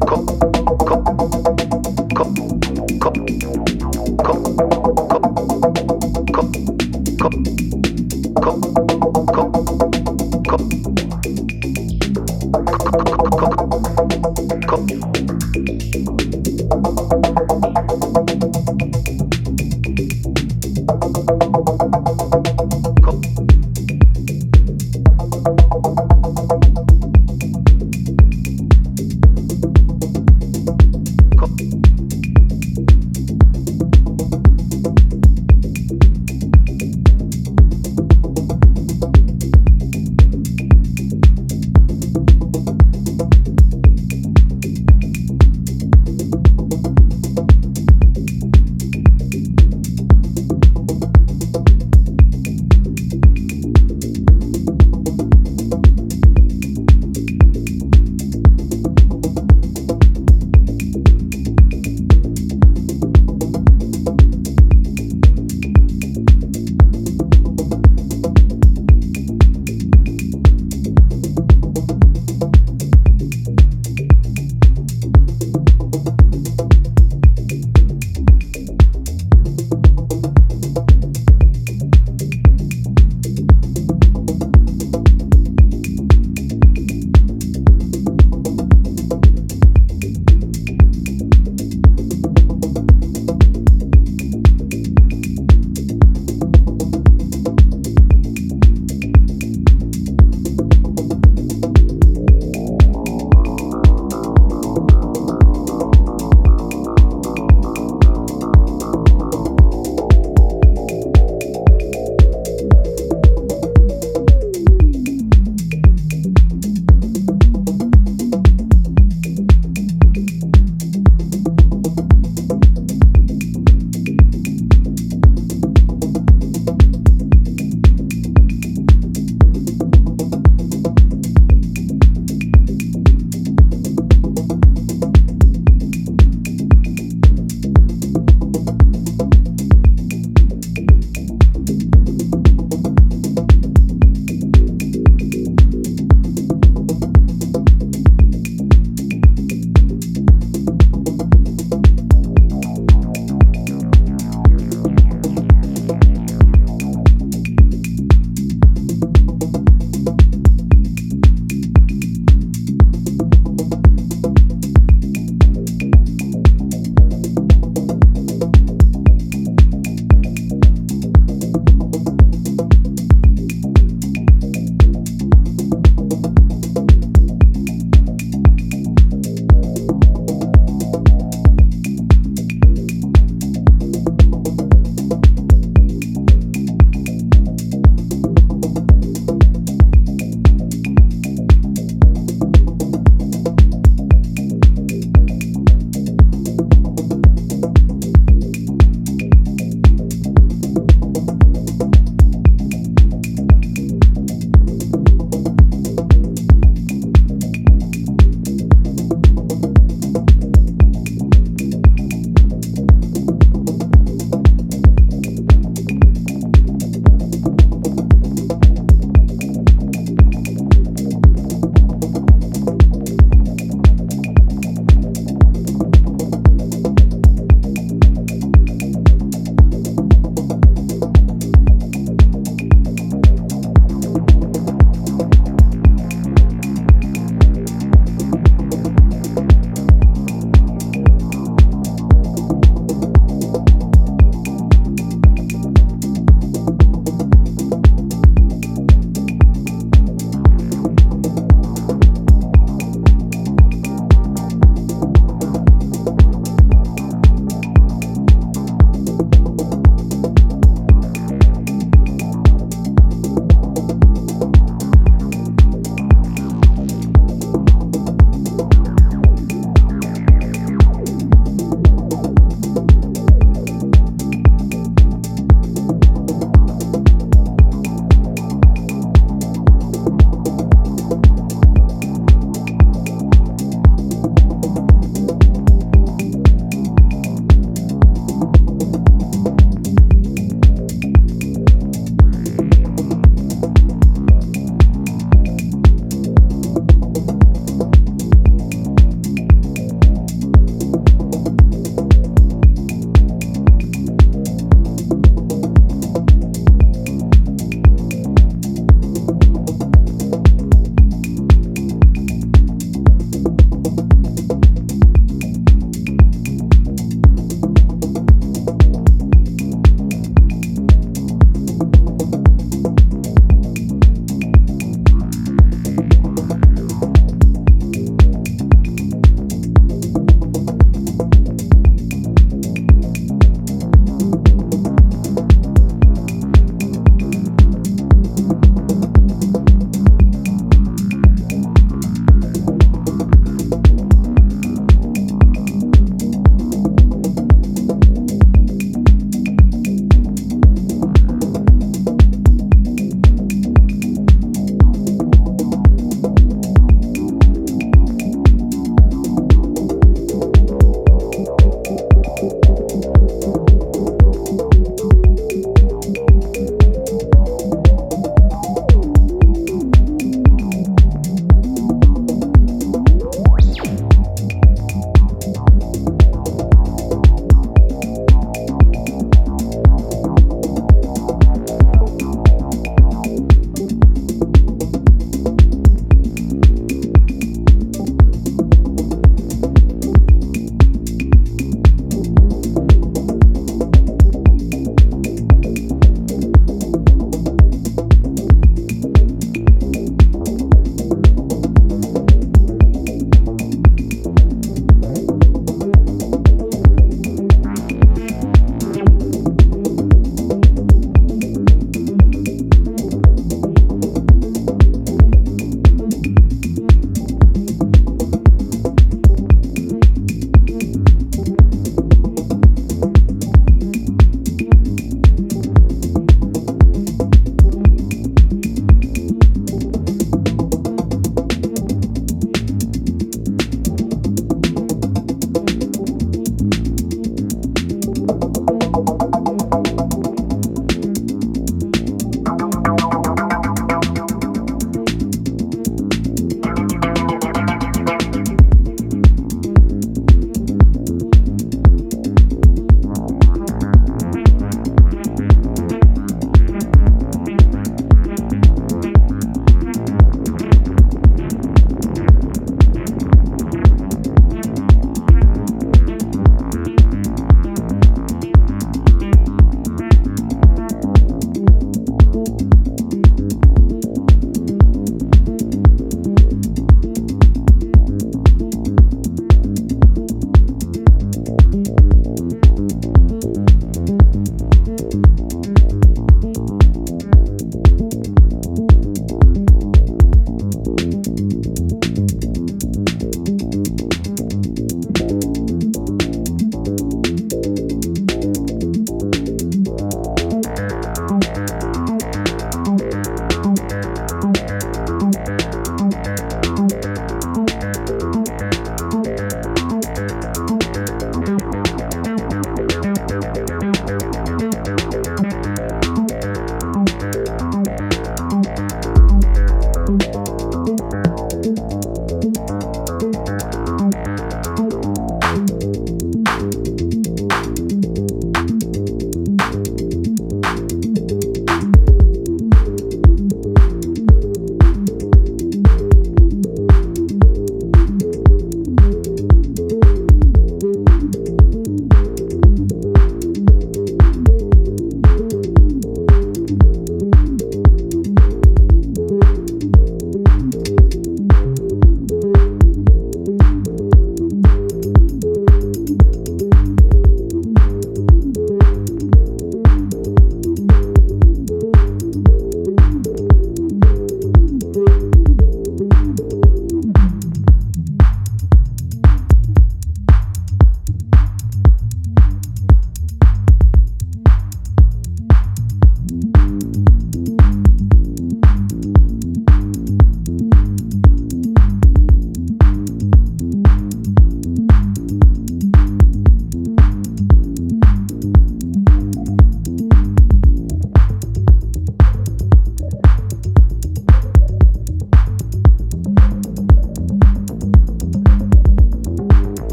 come.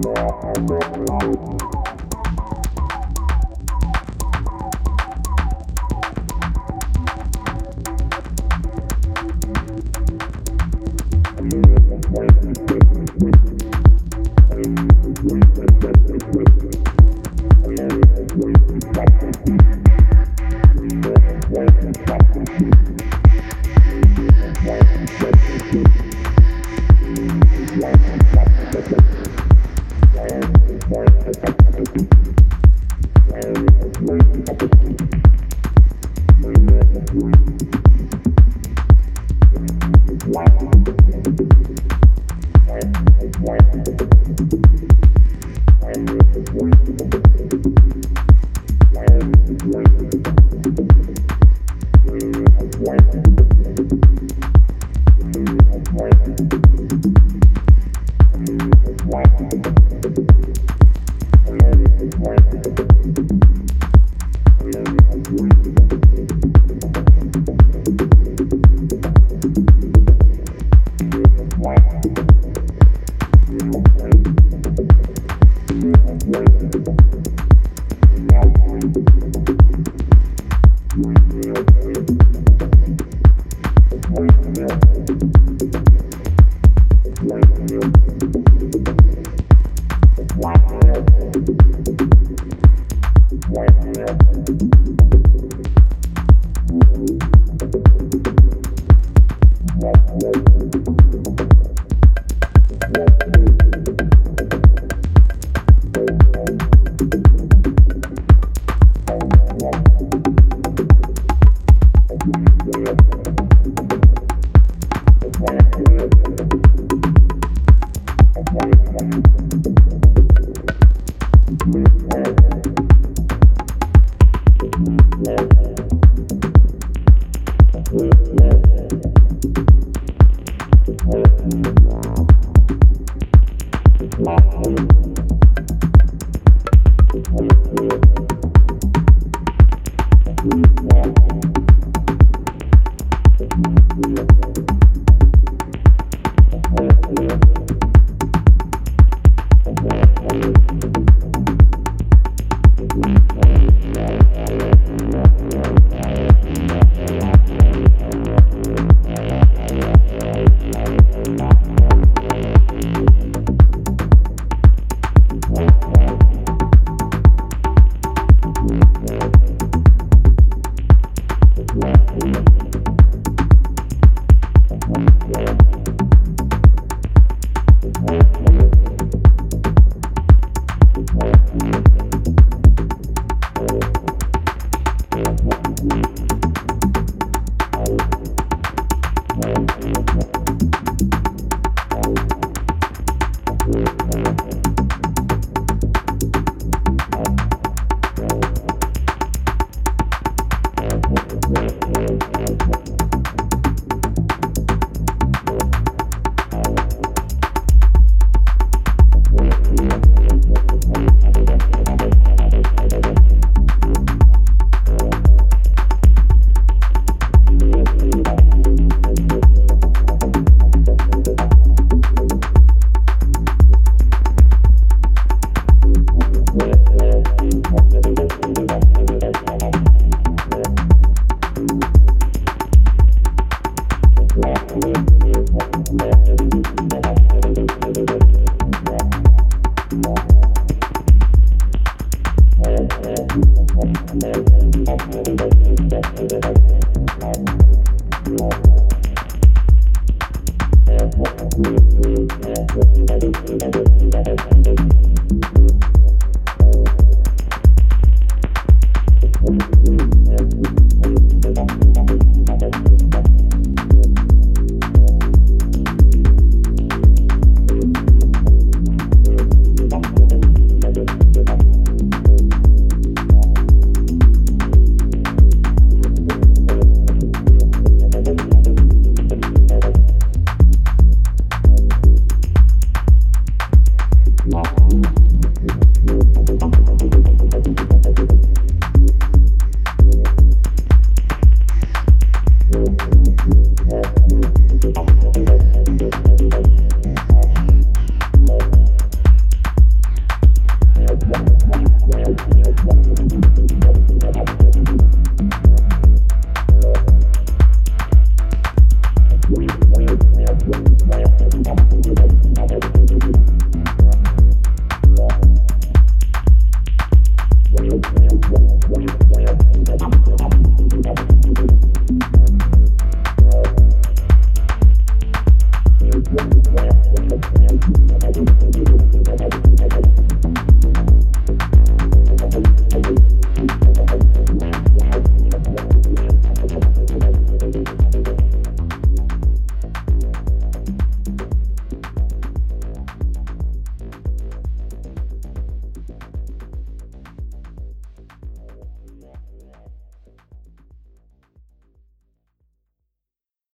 Thank you.